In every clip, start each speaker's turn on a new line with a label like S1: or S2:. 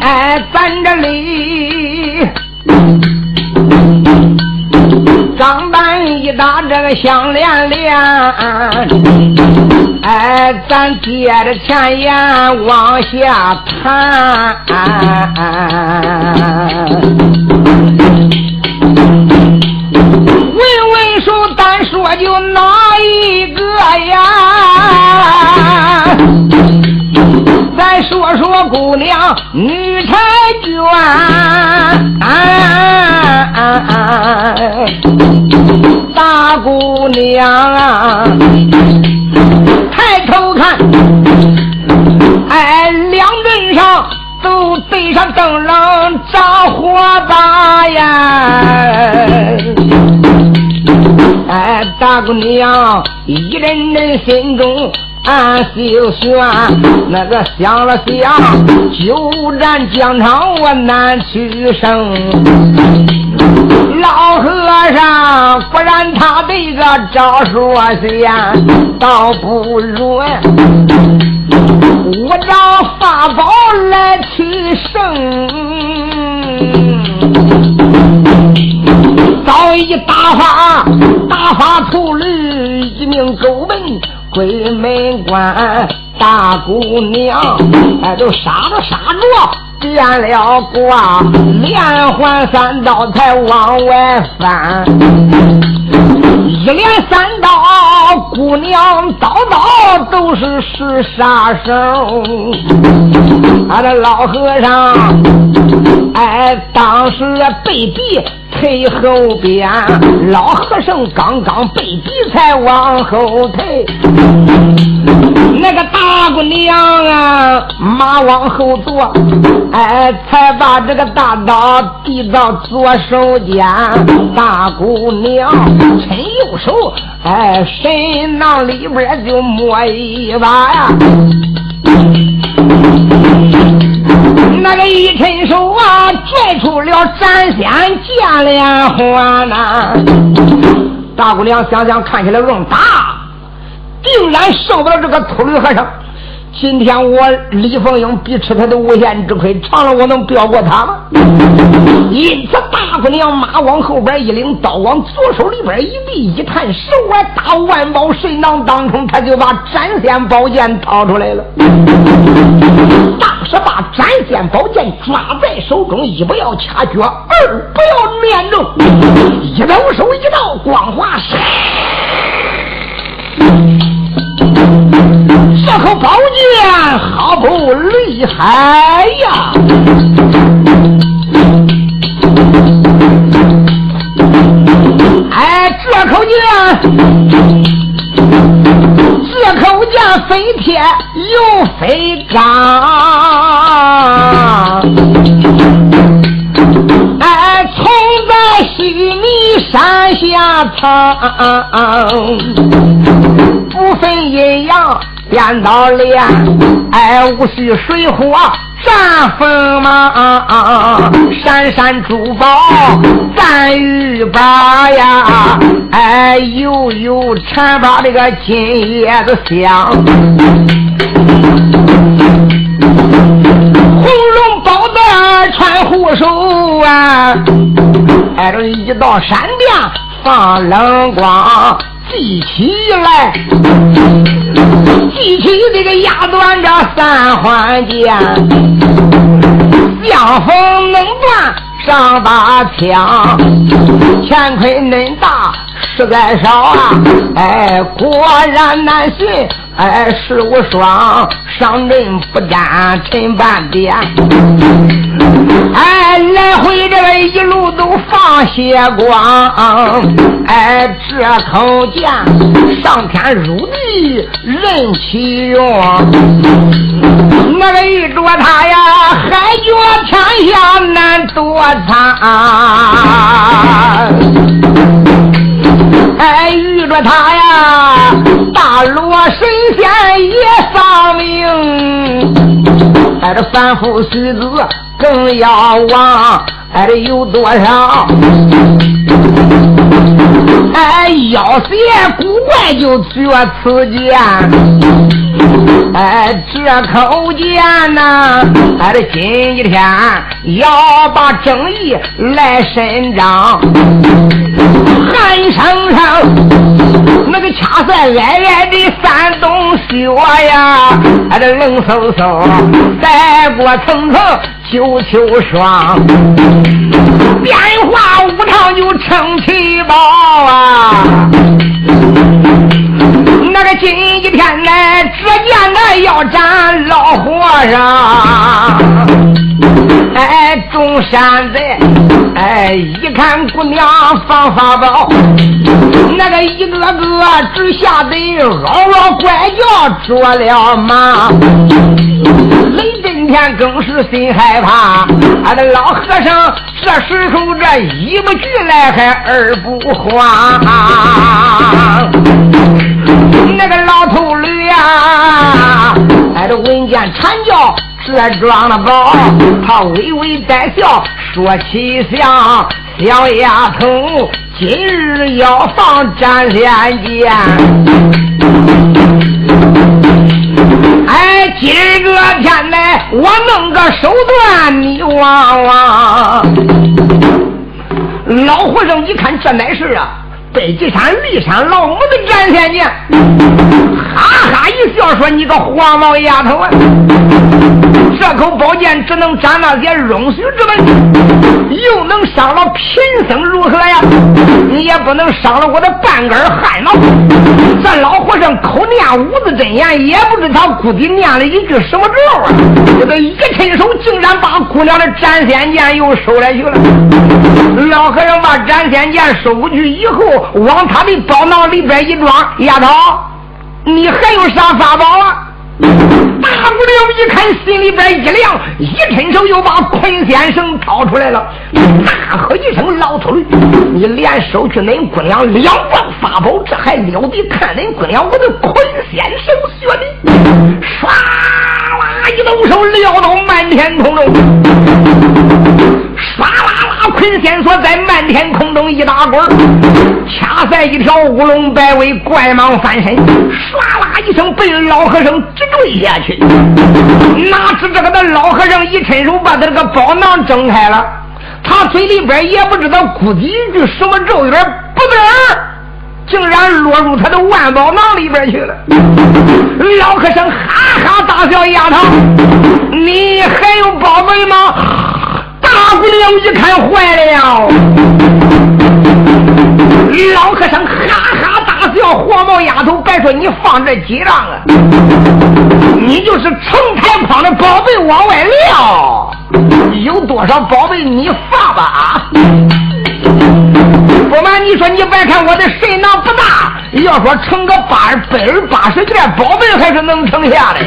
S1: 哎，咱这里钢板一打，这个响连连。哎，咱接着前言往下谈。说，就哪一个呀？再说说姑娘女婵娟，大姑娘啊，抬头看，哎，两人上都对上灯笼着火把呀。哎，大姑娘，一人人心中暗秀悬，那个想了想，久战疆场我难取胜。老和尚，不然他这个招数先，倒不如我找法宝来取胜。一打发打发秃驴一名狗门鬼门关，大姑娘哎都杀着杀着变了卦，连环三刀才往外翻，一连三刀，姑娘刀刀都是是杀手，俺的老和尚哎当时被逼。退后边，老和尚刚刚被逼，才往后退。那个大姑娘啊，马往后坐，哎，才把这个大刀递到左手间。大姑娘趁右手，哎，身囊里边就摸一把呀。那个一伸手啊，拽出了斩仙剑莲花呐！大姑娘想想，看起来更大，定然受不了这个秃驴和尚。今天我李凤英必吃他的无限之亏，长了我能不要过他吗？一姑娘马往后边一领，刀往左手里边一立，一探手腕，打万宝神囊当中，他就把斩仙宝剑掏出来了。当时把斩仙宝剑抓在手中，一不要掐脚，二不要念咒，一抖手一道光华这口宝剑好不厉害呀！这口剑，这口剑非铁又非钢，哎，从在须弥山下藏，不分阴阳。颠倒脸，哎，无需水火战锋芒，闪闪珠宝咱玉把呀，哎，呦呦缠把这个金叶子香，红绒宝带穿护手啊，挨着一道闪电放冷光。记起来，一起这个压断这三环剑，相逢能断上把枪，乾坤恁大实在少啊！哎，果然难寻，哎，事无双，上阵不沾陈半点。哎，来回这个一路都放血光，哎，这口剑上天入地任其用，那个遇着他呀，海角天下难躲藏，哎，遇着他呀，大罗神仙也丧命，哎，这三夫四子。更要亡，还得有多少？哎，妖邪古怪就觉此间，哎，这口剑呐，哎，这今天要把正义来伸张，韩生生那个掐在矮矮的山东雪呀，还得冷飕飕带过层层有秋霜，变化无常就成气包啊！那个今天来，只见那要斩老和尚，哎，中山贼，哎，一看姑娘放法宝，那个一个个直下得嗷嗷怪叫，着了马。雷震天更是心害怕，俺的老和尚这时候这一不惧来，还二不慌。那个老头驴呀，哎，这闻见惨叫，这装了宝，他微微带笑，说起相，小丫头，今日要放斩仙剑。哎，今个天来，我弄个手段，你望望。老和尚一看，这乃是啊。北极山骊山老母的斩仙剑，哈哈一笑说：“你个黄毛丫头啊，这口宝剑只能斩那些庸俗之辈，又能伤了贫僧如何呀？你也不能伤了我的半根汗毛。这老和尚口念五字真言，也不知他估计念了一句什么咒啊！这个一伸手，竟然把姑娘的斩仙剑又收来去了。老和尚把斩仙剑收过去以后。往他的宝囊里边一装，丫头，你还有啥法宝啊？大姑娘一看，心里边一凉，一伸手又把捆仙绳掏出来了，大喝一声：“老头儿，你连收去恁姑娘两万法宝，这还了得？看恁姑娘我的捆仙绳学的，唰啦一抖手，撂到漫天空中，唰啦啦，捆仙索在漫天空中一打滚，掐在一条乌龙摆尾，怪蟒翻身，唰啦一声被老和尚直坠下去。哪知这个的老和尚一伸手，把他这个宝囊挣开了，他嘴里边也不知道咕叽一句什么咒语，不得，竟然落入他的万宝囊里边去了。老和尚哈哈大笑：“丫头，你还有宝贝吗？”大姑娘一看坏了，老和尚哈哈大笑：“黄毛丫头，别说你放这几张啊！”你就是成太筐的宝贝往外撂，有多少宝贝你放吧啊！不瞒你说，你别看我的神囊不大，要说成个八百儿八十件宝贝还是能成下的。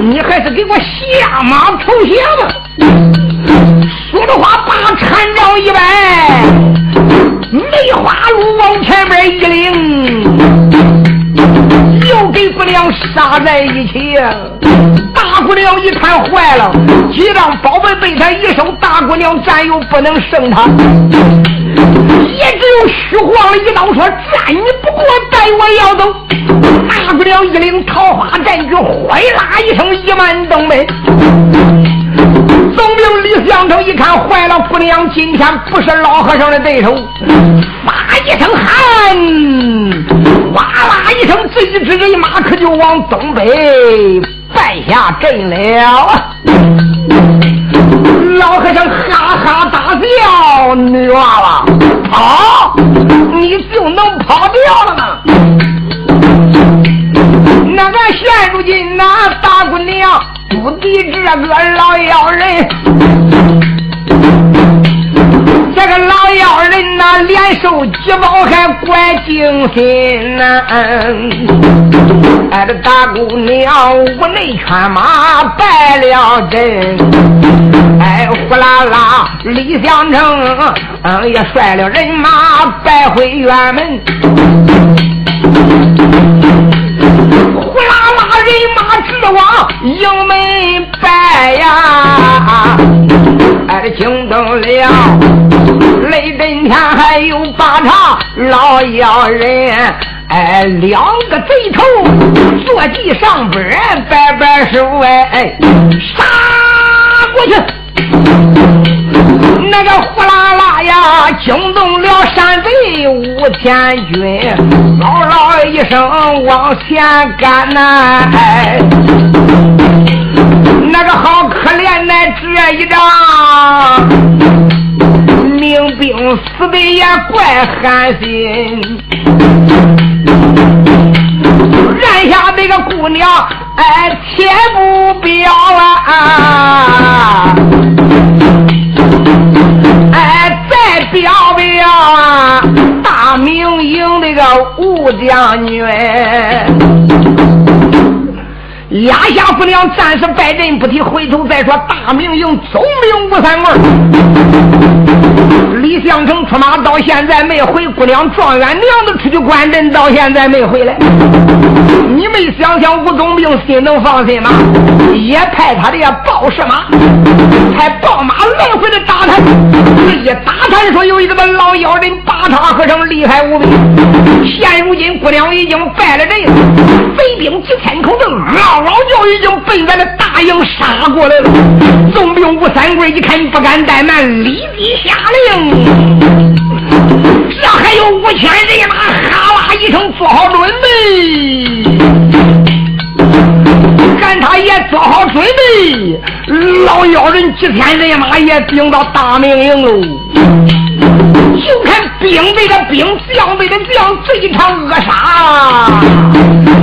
S1: 你还是给我下马投降吧！说着话，把禅杖一摆，梅花鹿往前面一领。又给姑娘杀在一起，大姑娘一看坏了，几张宝贝被他一收，大姑娘战又不能胜他，也只有虚晃了一刀，说战你不过，带我要走。大姑娘一领桃花战举，哗啦一声一满东北。总兵李相成一看坏了，姑娘今天不是老和尚的对手，发一声喊，哇啦一声，这一支人马可就往东北败下阵了。老和尚哈哈大笑：“女娃娃，跑，你就能跑掉了吗？”那个现如今那大姑娘。不敌这个老妖人，这个老妖人呐，连受几包还怪精心呐。哎，这大姑娘屋内圈马败了阵，哎，呼啦啦，李相成嗯也率了人马败回辕门，马直往营门。拜呀！哎，惊动了雷震天，还有八叉老妖人，哎，两个贼头坐地上边摆摆手，哎，杀过去。那个呼啦啦呀，惊动了山贼吴天军，嗷嗷一声往前赶呐！哎，那个好可怜呐，这一仗，民兵死的也怪寒心，燃下那个姑娘，哎，切不表啊！哎，再表表啊大明营那个吴将军。压下不良，暂时败阵不提，回头再说。大明营总兵吴三桂，李相成出马到现在没回，姑娘状元娘子出去观阵到现在没回来。你们想想吴总兵心能放心吗？也派他的报什马，还报马来回的打他。这一打探说有一个那老妖人八叉和尚厉害无比。现如今姑娘已经败了阵，贼兵几千口子嗷。嗷叫，已经奔咱的大营杀过来了。总兵吴三桂一看，不敢怠慢，立即下令。这还有五千人马，哈啦一声做好准备。看他也做好准备，老妖人几天人马也顶到大明营喽。就看兵队的兵，将队的将，这一场恶杀，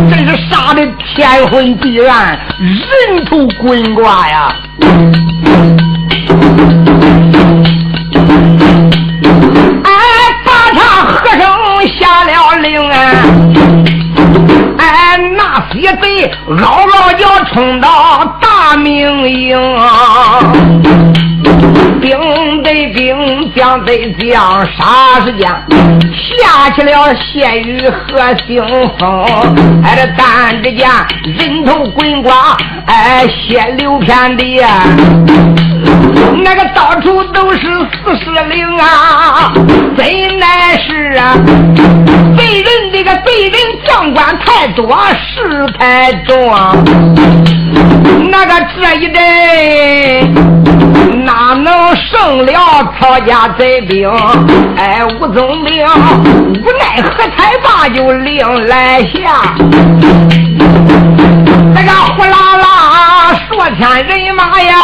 S1: 真是杀的天昏地暗，人头滚瓜呀！令啊！哎，那些贼嗷嗷叫冲到大明营。兵对兵，将对将，啥时间下起了血雨和腥风？哎，这单只见人头滚瓜，哎，血流遍地，那个到处都是死尸灵啊！真乃是啊，贼人这个贼人将官太多，事太多，那个这一阵。哪能胜了曹家贼兵？哎，吴总兵无奈何才罢，就令来下。那个呼啦啦数千人马呀，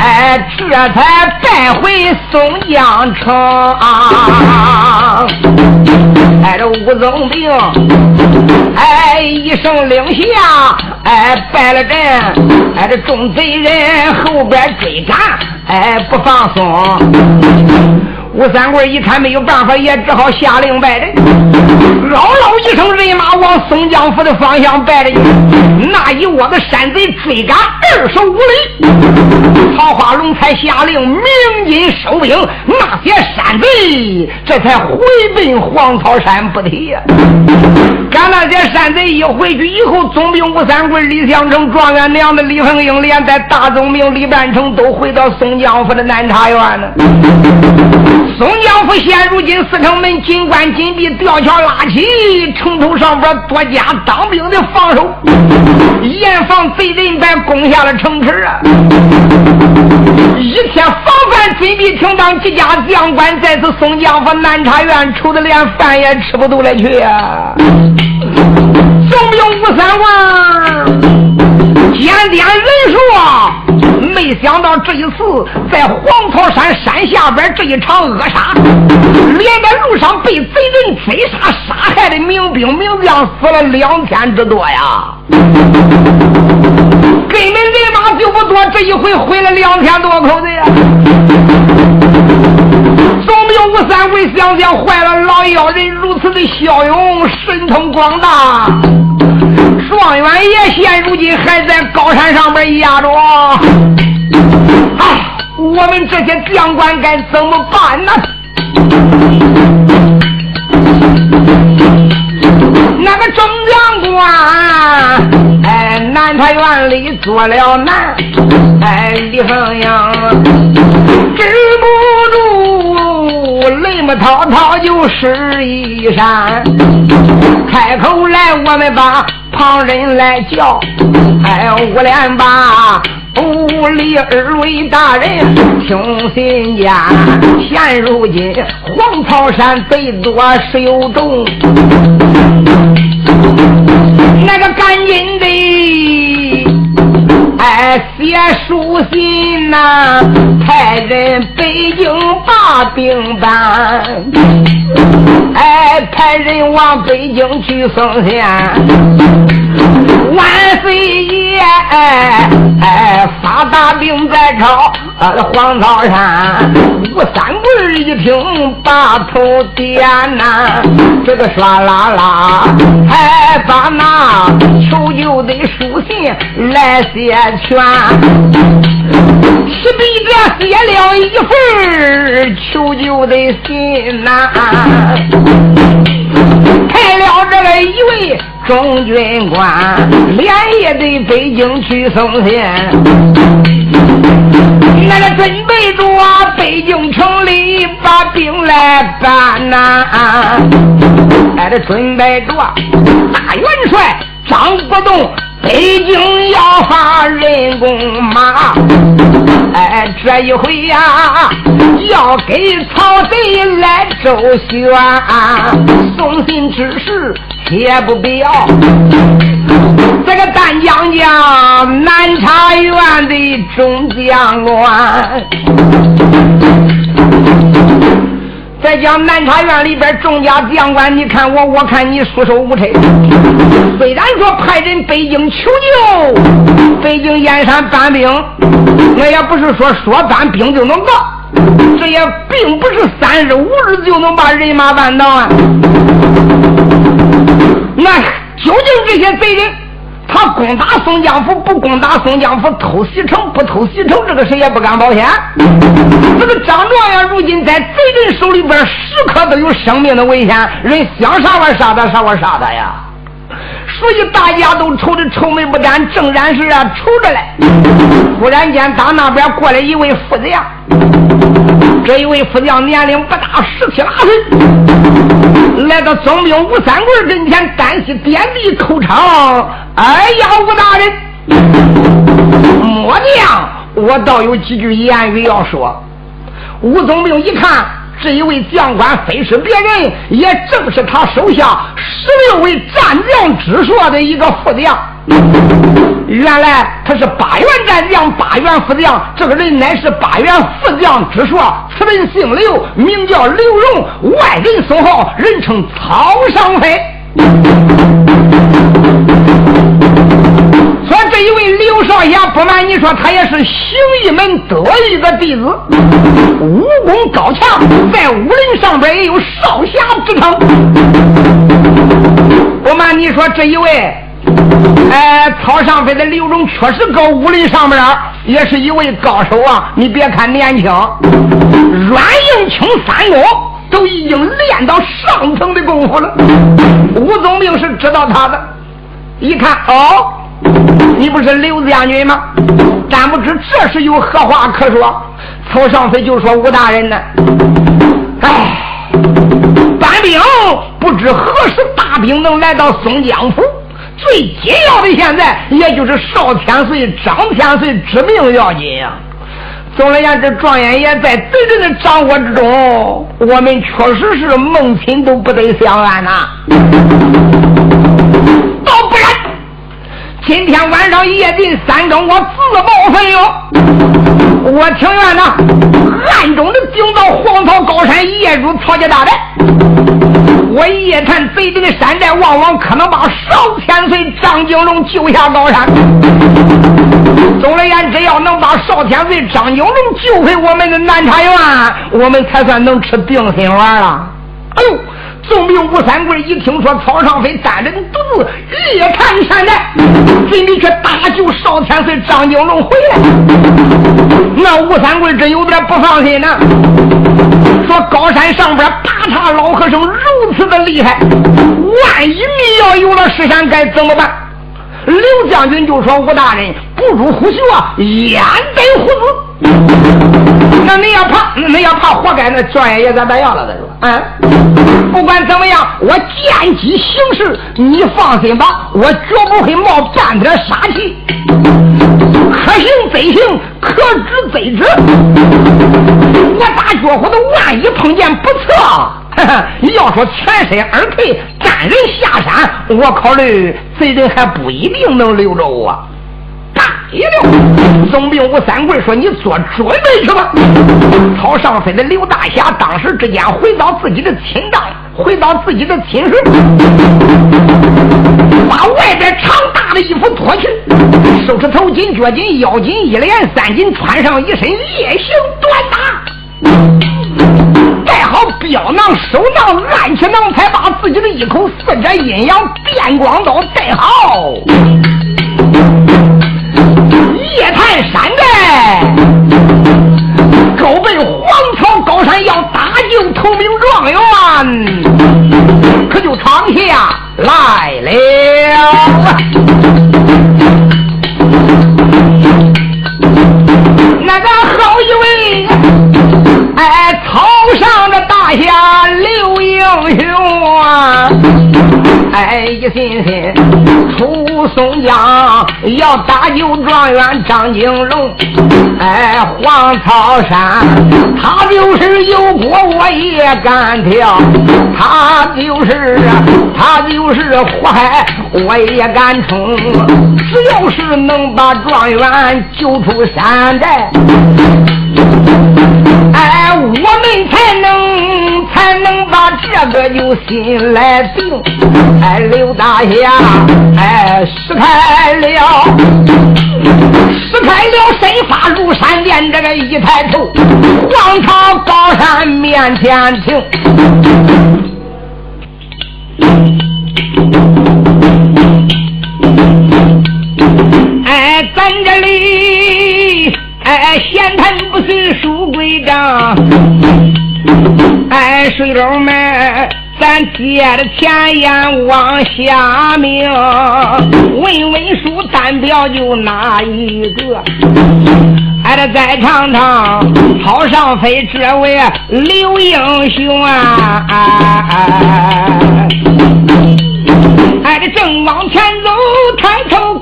S1: 哎，这才败回松江城。哎，这吴总兵，哎，一声令下，哎，败了阵，哎，这众贼人后边追赶，哎，不放松。吴三桂一看没有办法，也只好下令败阵，嗷嗷一声，人马往松江府的方向败了。那一窝子山贼追赶二十五里，曹花龙才下令鸣金收兵，那些山贼这才回奔黄草山不提呀。赶那些山贼一回去以后，总兵吴三桂、李相成、状元娘的李凤英连带大总兵李半成都回到松江府的南茶园了。松江府现如今四城门紧关紧闭，吊桥拉起，城头上边多加当兵的防守，严防贼人把攻下了城池啊！一切防范准备停当，几家将官在此松江府南茶园愁的连饭也吃不都来去呀！总兵吴三万，检点人数啊！没想到这一次在黄草山山下边这一场恶杀，连在路上被贼人追杀杀害的民兵民将死了两千之多呀！根本人马就不多，这一回毁了两千多口子呀！总兵吴三桂想想坏了，老妖人如此的骁勇神通广大，状元爷现如今还在高山上面压着。哎，我们这些将官该怎么办呢？那个中将官，哎，南太院里坐了难，哎，李凤阳止不住泪目滔滔就湿衣衫，开口来我们把旁人来叫，哎，五连吧屋里二位大人听信间，现如今黄袍山最多势又重，那个赶紧的，哎，写书信呐，派人北京把兵搬，哎，派人往北京去送信。万岁爷，哎，发大兵在朝，黄草山。吴三桂一听，把头点呐，这个唰啦啦，哎，把那求救的书信来写全，提笔着写了一份求救的信呐，派了这个一位。中军官连夜对北京去送信，那个准备着北京城里把兵来办呐，哎，这准备着大元帅张国栋。北京要发人工马，哎，这一回呀，要给曹贼来周旋，送信之事且不表。这个丹江江南茶园的中将官。再讲南茶院里边众家将官，你看我，我看你，束手无策。虽然说派人北京求救，北京燕山搬兵，那也不是说说搬兵就能到，这也并不是三日五日就能把人马搬到啊。那究竟这些贼人？他攻打宋江府不攻打宋江府，偷袭城不偷袭城，这个谁也不敢保险。这个张状元如今在贼人手里边，时刻都有生命的危险，人想杀我杀他，杀我杀他呀。所以大家都愁的愁眉不展，正然是啊，愁着嘞。忽然间，打那边过来一位夫子呀，这一位副将年龄不大，十七八岁，来到总兵吴三桂跟前，单膝点地叩长。哎呀，吴大人，末将我倒有几句言语要说。吴总兵一看。这一位将官非是别人，也正是他手下十六位战将之说的一个副将。原来他是八员战将，八员副将。这个人乃是八员副将之说，此人姓刘，名叫刘荣，外人所号，人称曹尚飞。说这一位刘少侠，不瞒你说，他也是行一门得意的弟子，武功高强，在武林上边也有少侠之称。不瞒你说，这一位，哎，曹尚飞的刘荣确实搁武林上边也是一位高手啊！你别看年轻，软硬轻三功都已经练到上层的功夫了。吴宗明是知道他的，一看哦。你不是刘将军吗？但不知这是有何话可说。曹尚飞就说：“吴大人呢？哎，搬兵不知何时大兵能来到松江府。最紧要的现在，也就是少天岁、张天岁之命要紧呀。总而言之，状元爷在贼人的掌握之中，我们确实是梦亲都不得相安呐。”今天晚上夜进三更，我自报奋勇，我情愿呢暗中的顶到黄草高山，夜入曹家大寨。我夜探贼人的山寨，往往可能把少天岁张景龙救下高山。总而言之，要能把少天岁张景龙救回我们的南茶园，我们才算能吃定心丸了。哎呦！总兵吴三桂一听说曹尚飞单人独自夜探山寨，准备去搭救少天岁张景龙回来，那吴三桂真有点不放心呢。说高山上边八叉老和尚如此的厉害，万一你要有了尸山，该怎么办？刘将军就说：“吴大人，不如虎嗅啊，焉得虎子？那你要怕，你要怕，活该！那状元爷咱白要了？他说：啊，不管怎么样，我见机行事，你放心吧，我绝不会冒半点杀气。可行则行，可止则止。我打脚虎的，万一碰见不测。” 你要说全身而退，单人下山，我考虑贼人还不一定能留着我。大一了，总兵吴三桂说：“你做准备去吧。”曹尚飞的刘大侠当时之间回到自己的亲帐，回到自己的寝室，把外边长大的衣服脱去，收拾头巾、脚巾、腰巾一连三巾，穿上一身烈性短打。镖囊、手囊、暗器囊，才把自己的一口四折阴阳电光刀带好。夜探山寨，高奔黄草高山，要搭救头名状元，可就闯下来了。那个好一位，哎，草上的大侠刘英雄啊！哎，一心心出松江要搭救状元张金龙。哎，黄草山，他就是有锅我也敢跳，他就是他就是火海我也敢冲。只要是能把状元救出山寨。哎，我们才能才能把这个有心来定。哎，刘大侠，哎，使开了，使开了，身发如闪电，这个一抬头，黄草高山面前停。是书归账。哎，水佬们，咱借着钱眼往下明，问问书单表就哪一个？还得再尝尝草上飞这位刘英雄啊！哎还得正往前走，抬头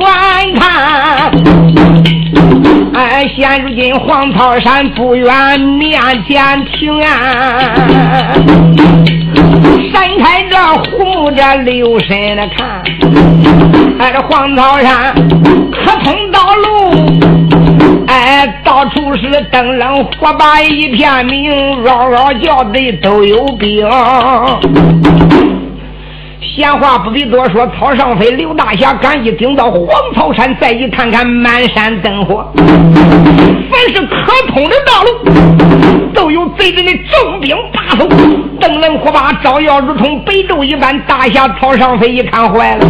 S1: 哎，现如今黄草山不远面前停啊，山开着护着留神的看，哎，这黄草山可通道路，哎，到处是灯笼火把一片明，嗷嗷叫的都有兵。闲话不必多说，草上飞，刘大侠赶紧顶到黄草山，再一看看满山灯火，凡是可通的道路，都有贼人的重兵把守，灯笼火把照耀如同白昼一般。大侠草上飞一看坏了，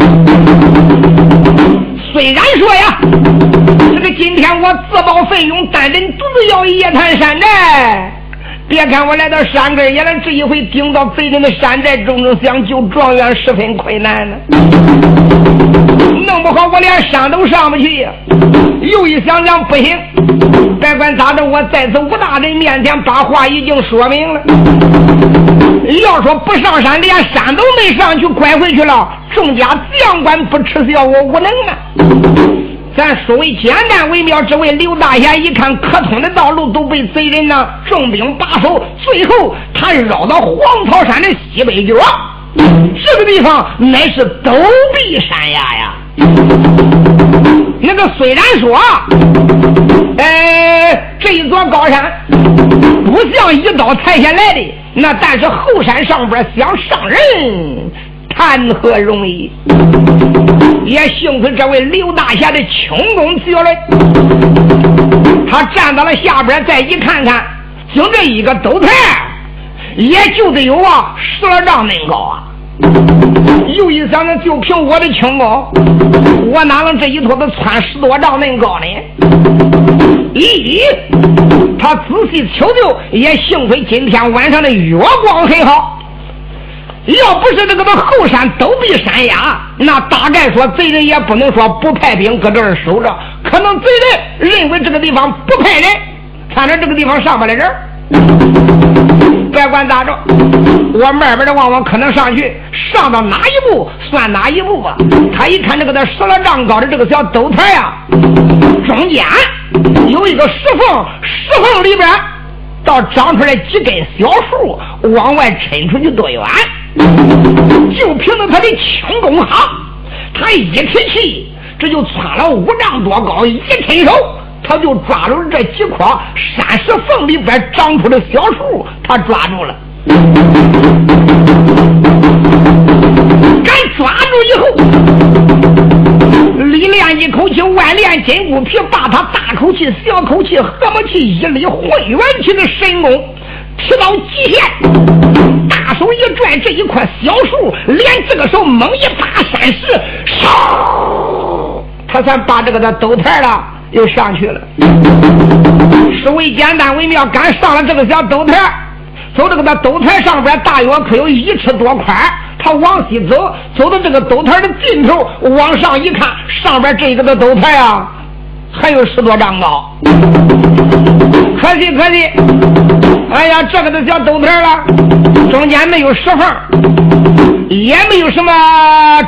S1: 虽然说呀，这个今天我自报奋勇，单人独自要夜探山寨。别看我来到山根也来，这一回顶到贼人的山寨中，想救状元十分困难呢。弄不好我连山都上不去呀。又一想想，不行，别管咋着，我在此吴大人面前把话已经说明了。要说不上山，连山都没上去，拐回去了，众家将官不耻笑我无能啊。咱说为简单为妙，之位刘大侠一看可通的道路都被贼人呢重兵把守，最后他绕到黄草山的西北角，这个地方乃是陡壁山崖呀。那个虽然说，哎，这一座高山不像一刀裁下来的，那但是后山上边想上人。谈何容易？也幸亏这位刘大侠的轻功绝伦，他站到了下边，再一看看，就这一个斗台，也就得有啊十来丈恁高啊！又一想，那就凭我的轻功，我哪能这一坨子窜十多丈恁高呢？咦，他仔细瞅瞅，也幸亏今天晚上的月光很好。要不是这个的后山陡壁山崖，那大概说贼人也不能说不派兵搁这儿守着，可能贼人认为这个地方不派人，反正这个地方上不来人。别管咋着，我慢慢的往往可能上去，上到哪一步算哪一步吧。他一看这个他十来丈高的这个小陡台呀，中间有一个石缝，石缝里边倒长出来几根小树，往外抻出去多远？就凭着他的轻功好，他一提气，这就窜了五丈多高，一伸手，他就抓住这几棵山石缝里边长出的小树，他抓住了。敢抓住以后，里练一口气，外练筋骨皮，把他大口气、小口气、合么气、一力混元气的神功提到极限。大手一拽，这一块小树，连这个手猛一扒山石，唰，他算把这个的斗台了，又上去了。是为简单为妙，刚上了这个小斗台，走这个的斗台上边大约可有一尺多宽。他往西走，走到这个斗台的尽头，往上一看，上边这个的斗台啊，还有十多丈高。可惜可惜，哎呀，这个都叫陡台了，中间没有石缝，也没有什么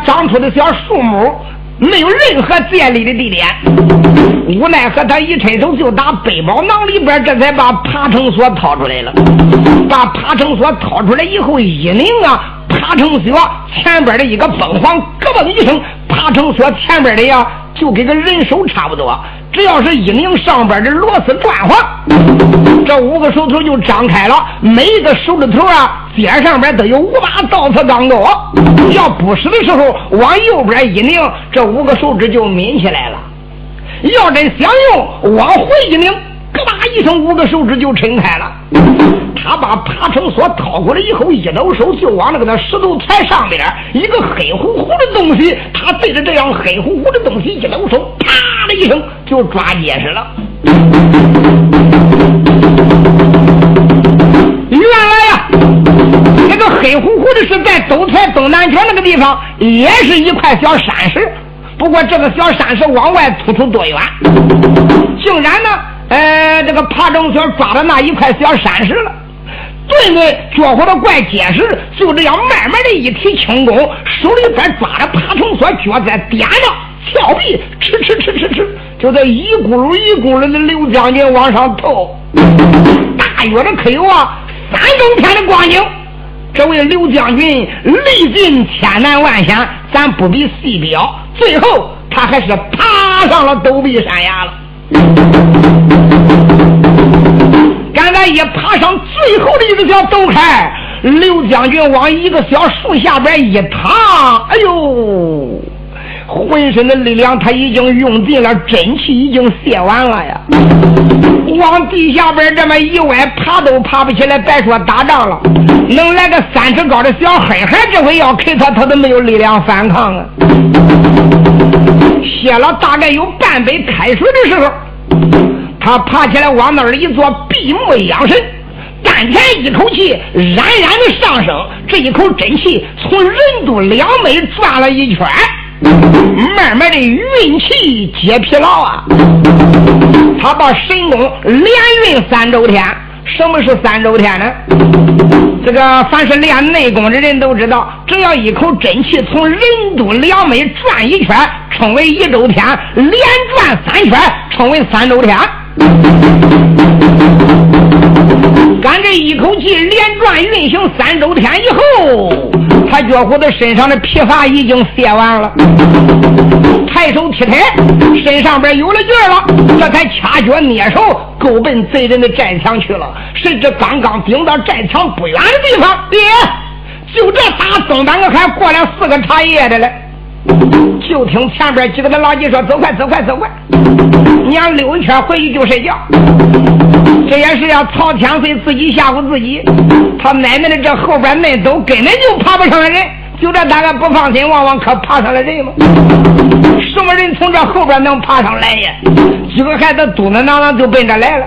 S1: 长出的小树木，没有任何建立的地点。无奈何，他一伸手就打背包囊里边，这才把爬绳索掏出来了。把爬绳索掏出来以后，一拧啊，爬绳索前边的一个崩簧，咯嘣一声，爬绳索前边的呀，就跟个人手差不多。只要是一拧上边的螺丝转晃，这五个手指头就张开了。每一个手指头啊，尖上边都有五把倒刺钢刀。要不使的时候，往右边一拧，这五个手指就抿起来了。要真想用，往回一拧，咯吧一声，五个手指就撑开了。他把爬绳索掏过来以后，一抖手就往那个那石头台上边一个黑乎乎的东西，他对着这样黑乎乎的东西一抖手，啪的一声就抓结实了。原来呀，那个黑乎乎的是在斗台东南角那个地方，也是一块小山石。不过这个小山石往外突出多远？竟然呢，呃，这个爬绳索抓到那一块小山石了。顿顿脚活的怪结实，就这样慢慢的一提轻功，手里边抓着爬虫索，脚在点着峭壁，哧哧哧哧哧，就这一咕噜一咕噜的刘将军往上透。大约的可有啊三更天的光景。这位刘将军历尽千难万险，咱不必细表，最后他还是爬上了陡壁山崖了。刚才一爬上最后的一个小陡开，刘将军往一个小树下边一躺，哎呦，浑身的力量他已经用尽了，真气已经泄完了呀。往地下边这么一歪，爬都爬不起来，别说打仗了，能来个三尺高的小黑孩，这回要给他，他都没有力量反抗啊。歇了大概有半杯开水的时候。他爬起来，往那儿一坐，闭目养神，丹田一口气冉冉的上升，这一口真气从任督两眉转了一圈，慢慢的运气解疲劳啊。他把神功连运三周天。什么是三周天呢？这个凡是练内功的人都知道，只要一口真气从任督两眉转一圈，称为一周天；连转三圈，称为三周天。赶这一口气连转运行三周天以后，他觉乎的身上的疲乏已经泄完了，抬手踢腿，身上边有了劲儿了，这才掐脚捏手，够奔贼人的寨墙去了。谁知刚刚顶到寨墙不远的地方，爹，就这打东半个还过来四个茶叶的了。就听前边几个的老几说：“走快，走快，走快！娘溜一圈回去就睡觉。”这也是要曹天岁自己吓唬自己。他奶奶的这后边那都根本就爬不上来人，就这大概不放心，往往可爬上来人吗？什么人从这后边能爬上来呀？几个孩子嘟嘟囔囔就奔这来了。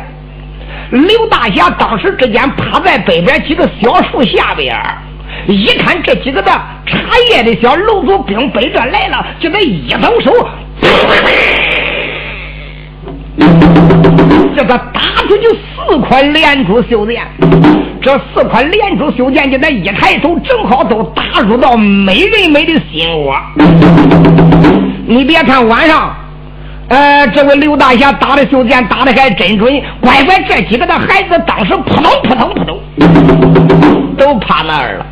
S1: 刘大侠当时之间趴在北边几个小树下边。一看这几个的茶叶的小楼族兵背着来了，就得一抖手，这个打出去四块连珠绣剑。这四块连珠绣剑就那一抬手，正好都打入到美人美的心窝。你别看晚上。呃，这位刘大侠打的绣剑打的还真准，乖乖，这几个的孩子当时扑通扑通扑通，都趴那儿了。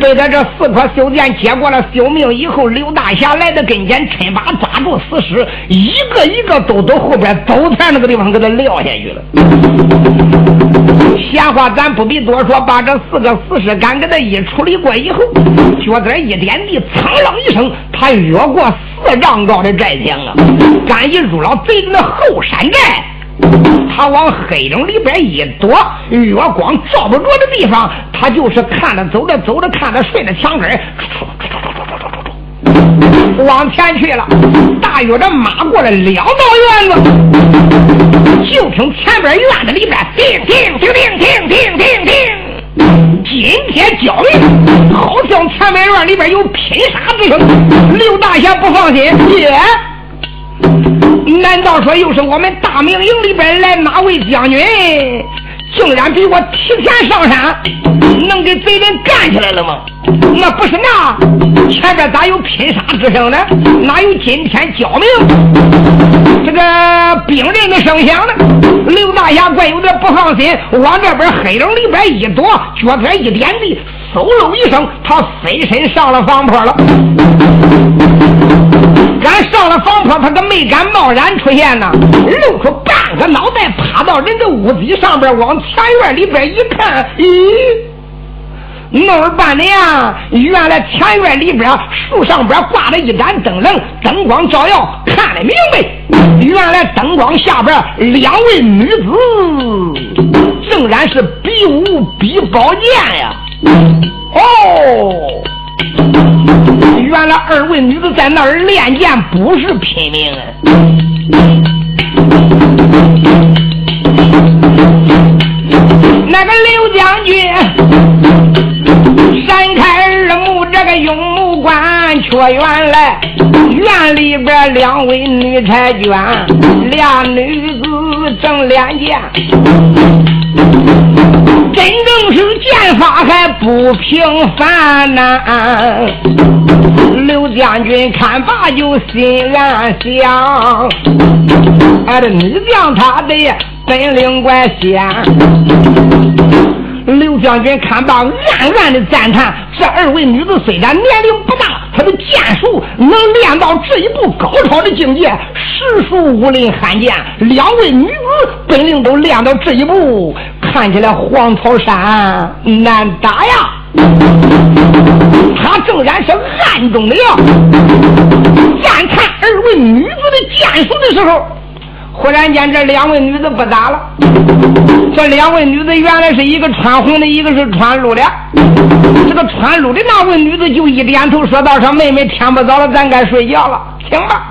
S1: 对他这四颗绣剑接过了救命以后，刘大侠来到跟前，趁把抓住死尸，一个一个都到后边走前那个地方给他撂下去了。闲话咱不必多说，把这四个死尸敢给他一处理过以后，脚尖一点地，苍啷一声，他越过四丈高的寨墙啊！敢一入了贼的后山寨，他往黑影里边一躲，月光照不着的地方，他就是看着走着走着，看着顺着墙根往前去了。大约这马过了两道院子，就听前边院子里边叮叮叮叮叮叮叮叮，今天交命，好像前门院里边有拼杀之声。刘大侠不放心，耶。难道说又是我们大明营里边来哪位将军，竟然比我提前上山，能给贼人干起来了吗？那不是那前边咋有拼杀之声呢？哪有今天交命这个兵刃的声响呢？刘大侠怪有点不放心，往这边黑影里边一躲，脚尖一点地，嗖喽一声，他飞身上了房坡了。敢上了房坡，他可没敢贸然出现呐，露出半个脑袋，趴到人的屋脊上边，往前院里边一看，咦，弄了半天，原来前院里边树上边挂着一盏灯笼，灯光照耀，看得明白，原来灯光下边两位女子，竟然是比武比宝剑呀，哦。原来二位女子在那儿练剑，不是拼命啊！那个刘将军闪开耳目，这个用目观，却原来院里边两位女婵娟，俩女子正练剑。真正是剑法还不平凡呐！刘将军看罢就心暗想：俺的女将他的本领怪险。刘将军看罢，暗暗的赞叹：这二位女子虽然年龄不大，她的剑术能练到这一步高超的境界，实属武林罕见。两位女子本领都练到这一步。看起来黄草山难打呀！他正然是暗中的呀，赞叹二位女子的剑术的时候，忽然间这两位女子不打了。这两位女子原来是一个穿红的，一个是穿绿的。这个穿绿的那位女子就一点头说道：“说妹妹，天不早了，咱该睡觉了，行吧。”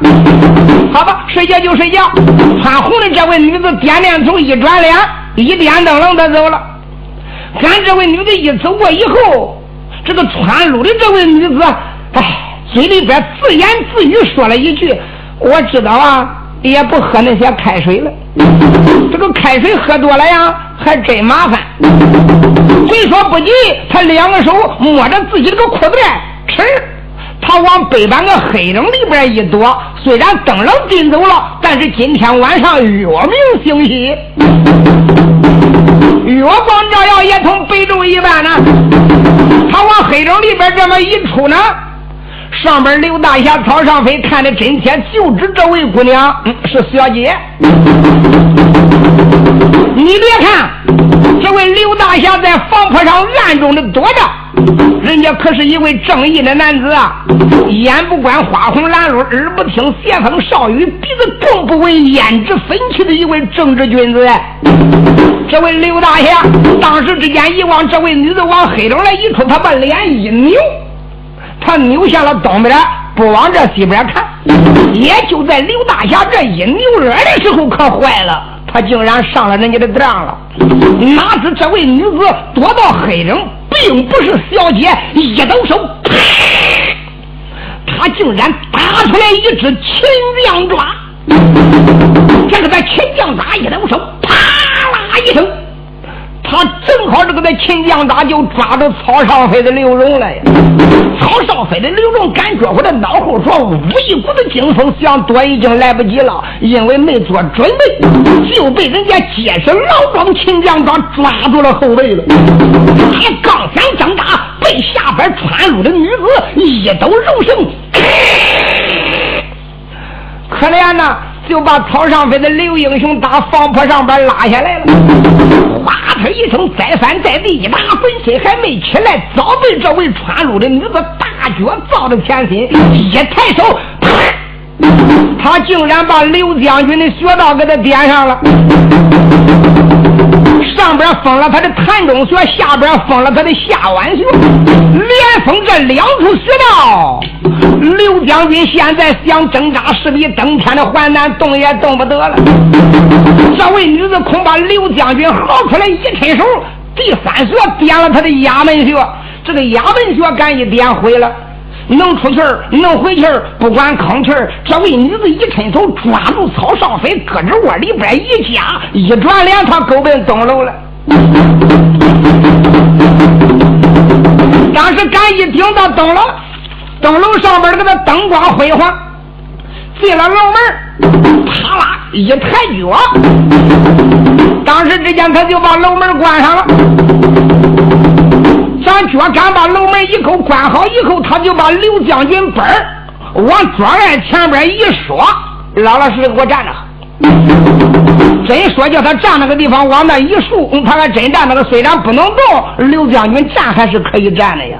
S1: 好吧，睡觉就睡觉。穿红的这位女子点点头，一转脸。一点灯笼的走了，俺这位女子一走过以后，这个穿绿的这位女子，哎，嘴里边自言自语说了一句：“我知道啊，也不喝那些开水了。这个开水喝多了呀，还真麻烦。”虽说不急，他两个手摸着自己这个裤子带，吃。他往北边个黑影里边一躲，虽然灯笼进走了，但是今天晚上月明星稀，月光照耀，也同北斗一般呢。他往黑影里边这么一出呢，上边刘大侠草上飞看的真切，就知这位姑娘是小姐。你别看这位刘大侠在房坡上暗中的躲着。人家可是一位正义的男子啊，眼不观花红兰露，耳不听邪风少雨，鼻子更不闻胭脂粉气的一位正直君子。这位刘大侠当时之间一望，这位女子往黑中来一出，他把脸一扭，他扭向了东边，不往这西边看。也就在刘大侠这一扭耳的时候，可坏了。他竟然上了人家的当了，哪知这位女子躲到黑影并不是小姐，一抖手，他竟然打出来一只秦将爪。这个在秦将爪一抖手，啪啦一声。他正好这个在秦将大就抓住曹尚飞的刘荣了呀！曹尚飞的刘荣感觉我的脑后说，呜一股子惊风，想躲已经来不及了，因为没做准备，就被人家结实老庄秦将爪抓住了后背了。他刚想挣扎，被下边穿入的女子一抖柔绳，可怜呐！就把草上飞的刘英雄打房坡上边拉下来了，哗他一声栽翻在地一打，滚身还没起来，早被这位穿路的女子大脚照的前心，一抬手，啪他竟然把刘将军的穴道给他点上了。上边封了他的潭中穴，下边封了他的下脘穴，连封这两处穴道。刘将军现在想挣扎，是比登天的还难，动也动不得了。这位女子恐怕刘将军嚎出来一伸手，第三穴点了他的压门穴，这个压门穴敢一点毁了。能出气儿，能回气儿，不管吭气儿。这位女子一伸手抓住曹少飞，胳肢窝里边一夹，一转脸，他狗奔东楼了。当时赶一顶到东楼，东楼上边那个灯光辉煌，进了楼门，啪啦一抬脚，当时之间他就把楼门关上了。咱脚敢把楼门一口关好以后，他就把刘将军本儿往桌案前边一说，老老实实给我站着。真说叫他站那个地方往那一竖，他还真站那个。虽然不能动，刘将军站还是可以站的呀。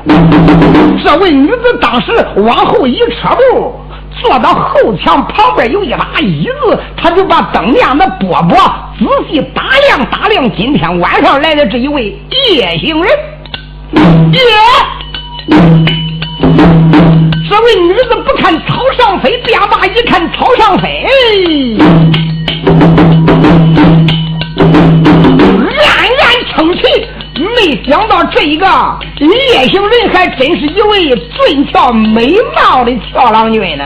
S1: 这位女子当时往后一撤步，坐到后墙旁边有一把椅子，他就把灯亮的饽饽仔细打量打量今天晚上来的这一位夜行人。爹，这位女子不看草上飞，便骂一看草上飞，暗暗称奇。没想到这一个夜行人还真是一位俊俏美貌的俏郎君呢。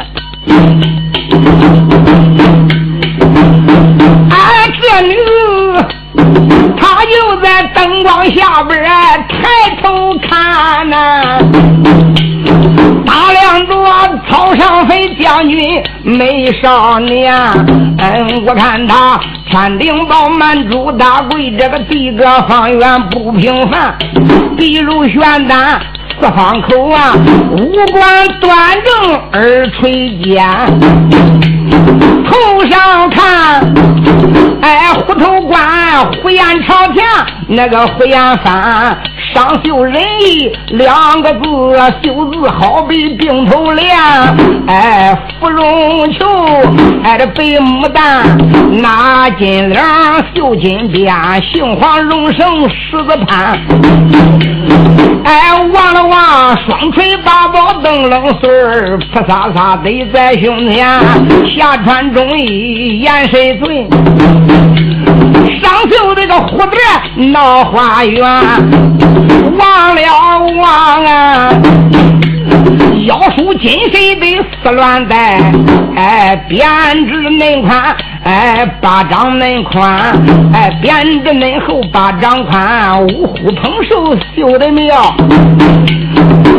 S1: 哎，这女子。灯光下边抬头看呐，打量着草上飞将军美少年。嗯，我看他天顶宝满珠大贵，这个地阁方圆不平凡，比如玄丹四方口啊，五官端正而垂肩，头上看。哎，虎头冠，虎眼朝天，那个虎眼翻，上绣仁义两个字，绣字好比并头莲。哎，芙蓉球，哎，这白牡丹，拿金铃绣金边，杏黄绒绳十字攀。哎，望了望，双锤八宝灯笼穗儿，扑撒撒得在胸前，穿中衣颜水准。上绣这个蝴蝶闹花园，忘了忘啊！腰束金身的丝乱带，哎，编织恁宽，哎，巴掌恁宽，哎，编织恁厚，巴掌宽，五虎捧寿绣的妙。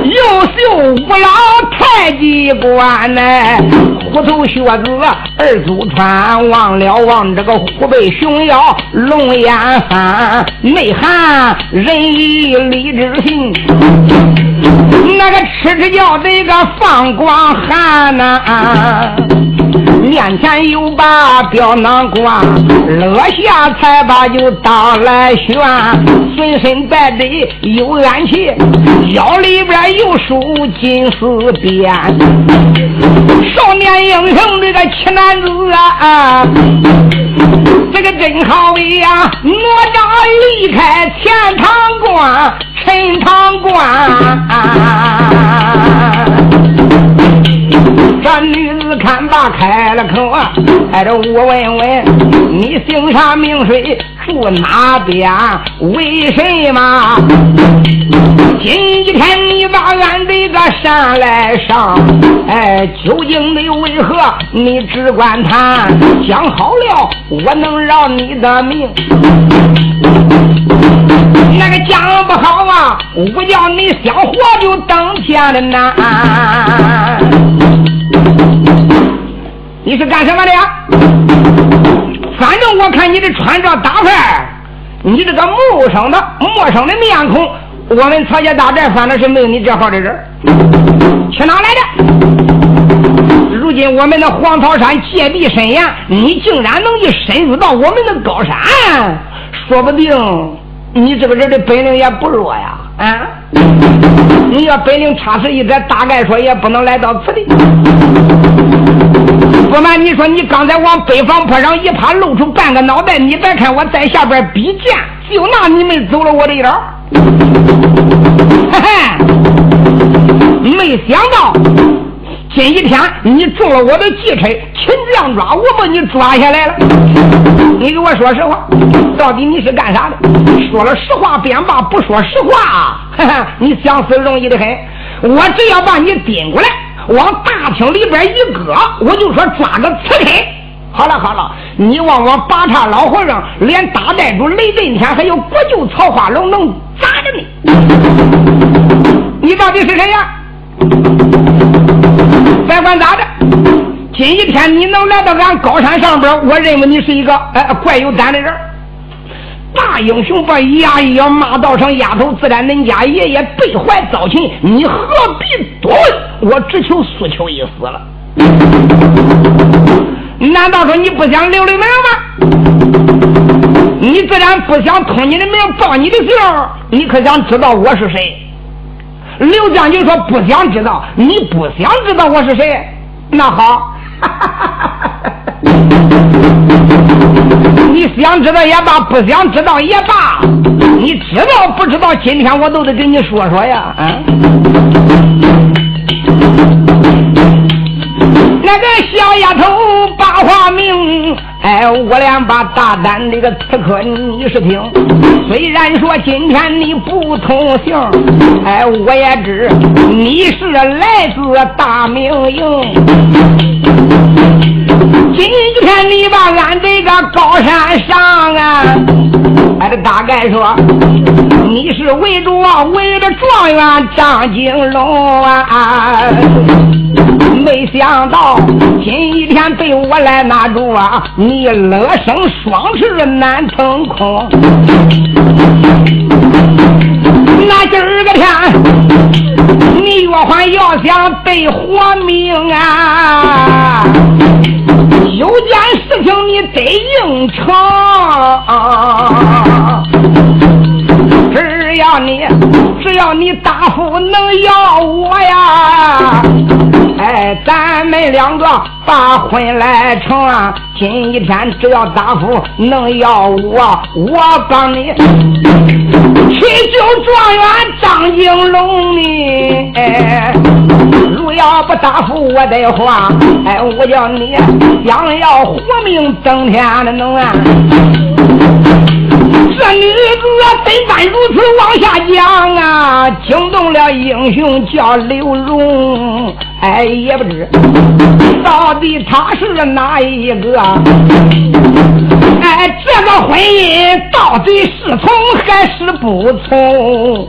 S1: 又绣五老太极冠呢，虎头靴子二祖穿，望了望这个虎背熊腰龙眼翻，内涵仁义礼智信，那个吃吃叫这个放光寒呐。面前有把标囊挂，乐下才把就当来悬，随身带的有暗器，腰里边有束金丝鞭。少年英雄这个奇男子啊，这个真好呀！哪吒离开钱塘关，陈塘关。这女子看罢开了口啊，哎，这我问问你姓啥名谁？处哪边？为什么？今天你把俺这个山来上，哎，究竟你为何？你只管谈，讲好了，我能饶你的命。那个讲不好啊，我叫你想活就登天的难。你是干什么的呀？反正我看你的穿着打扮，你这个陌生的陌生的面孔，我们曹家大寨反正是没有你这号的人。去哪来的？如今我们的黄桃山戒备森严，你竟然能一深入到我们的高山，说不定。你这个人的本领也不弱呀，啊！你要本领差是一点，大概说也不能来到此地。不瞒你说，你刚才往北方坡上一趴，露出半个脑袋，你别看我在下边比剑，就拿你们走了我的腰。嘿嘿，没想到。今一天你中了我的计策，擒将抓我把你抓下来了。你给我说实话，到底你是干啥的？说了实话便罢，不说实话，你想死容易的很。我只要把你盯过来，往大厅里边一搁，我就说抓个刺客。好了好了，你往我八叉老和尚，连大寨主雷震天还有国舅曹花龙能咋着你？你到底是谁呀？别管咋的，今一天你能来到俺高山上边，我认为你是一个呃怪有胆的人。大英雄把牙一咬，骂道上丫头，自然恁家爷爷背怀遭擒，你何必多问？我只求诉求一死了。难道说你不想留留名吗？你自然不想通你的名报你的姓，你可想知道我是谁？刘将军说：“不想知道，你不想知道我是谁？那好，你想知道也罢，不想知道也罢，你知道不知道？今天我都得给你说说呀，啊！”那个小丫头把话明，哎，我俩把大胆这个刺客你是听。虽然说今天你不同姓，哎，我也知你是来自大明营。今天你把俺这个高山上啊，哎，大概说你是为着为了状元张金龙啊。没想到今天被我来拿住啊！你乐生双翅难腾空。那今儿个天，你若还要想得活命啊，有件事情你得应承。只要你，只要你答复能要我呀！哎，咱们两个把婚来成啊！今一天只要答复能要我，我帮你去救状元张金龙呢。哎，如要不答复我的话，哎，我叫你想要活命登天的能啊！这女子怎敢如此往下讲啊？惊动了英雄叫刘荣，哎，也不知到底他是哪一个？哎，这个婚姻到底是从还是不从？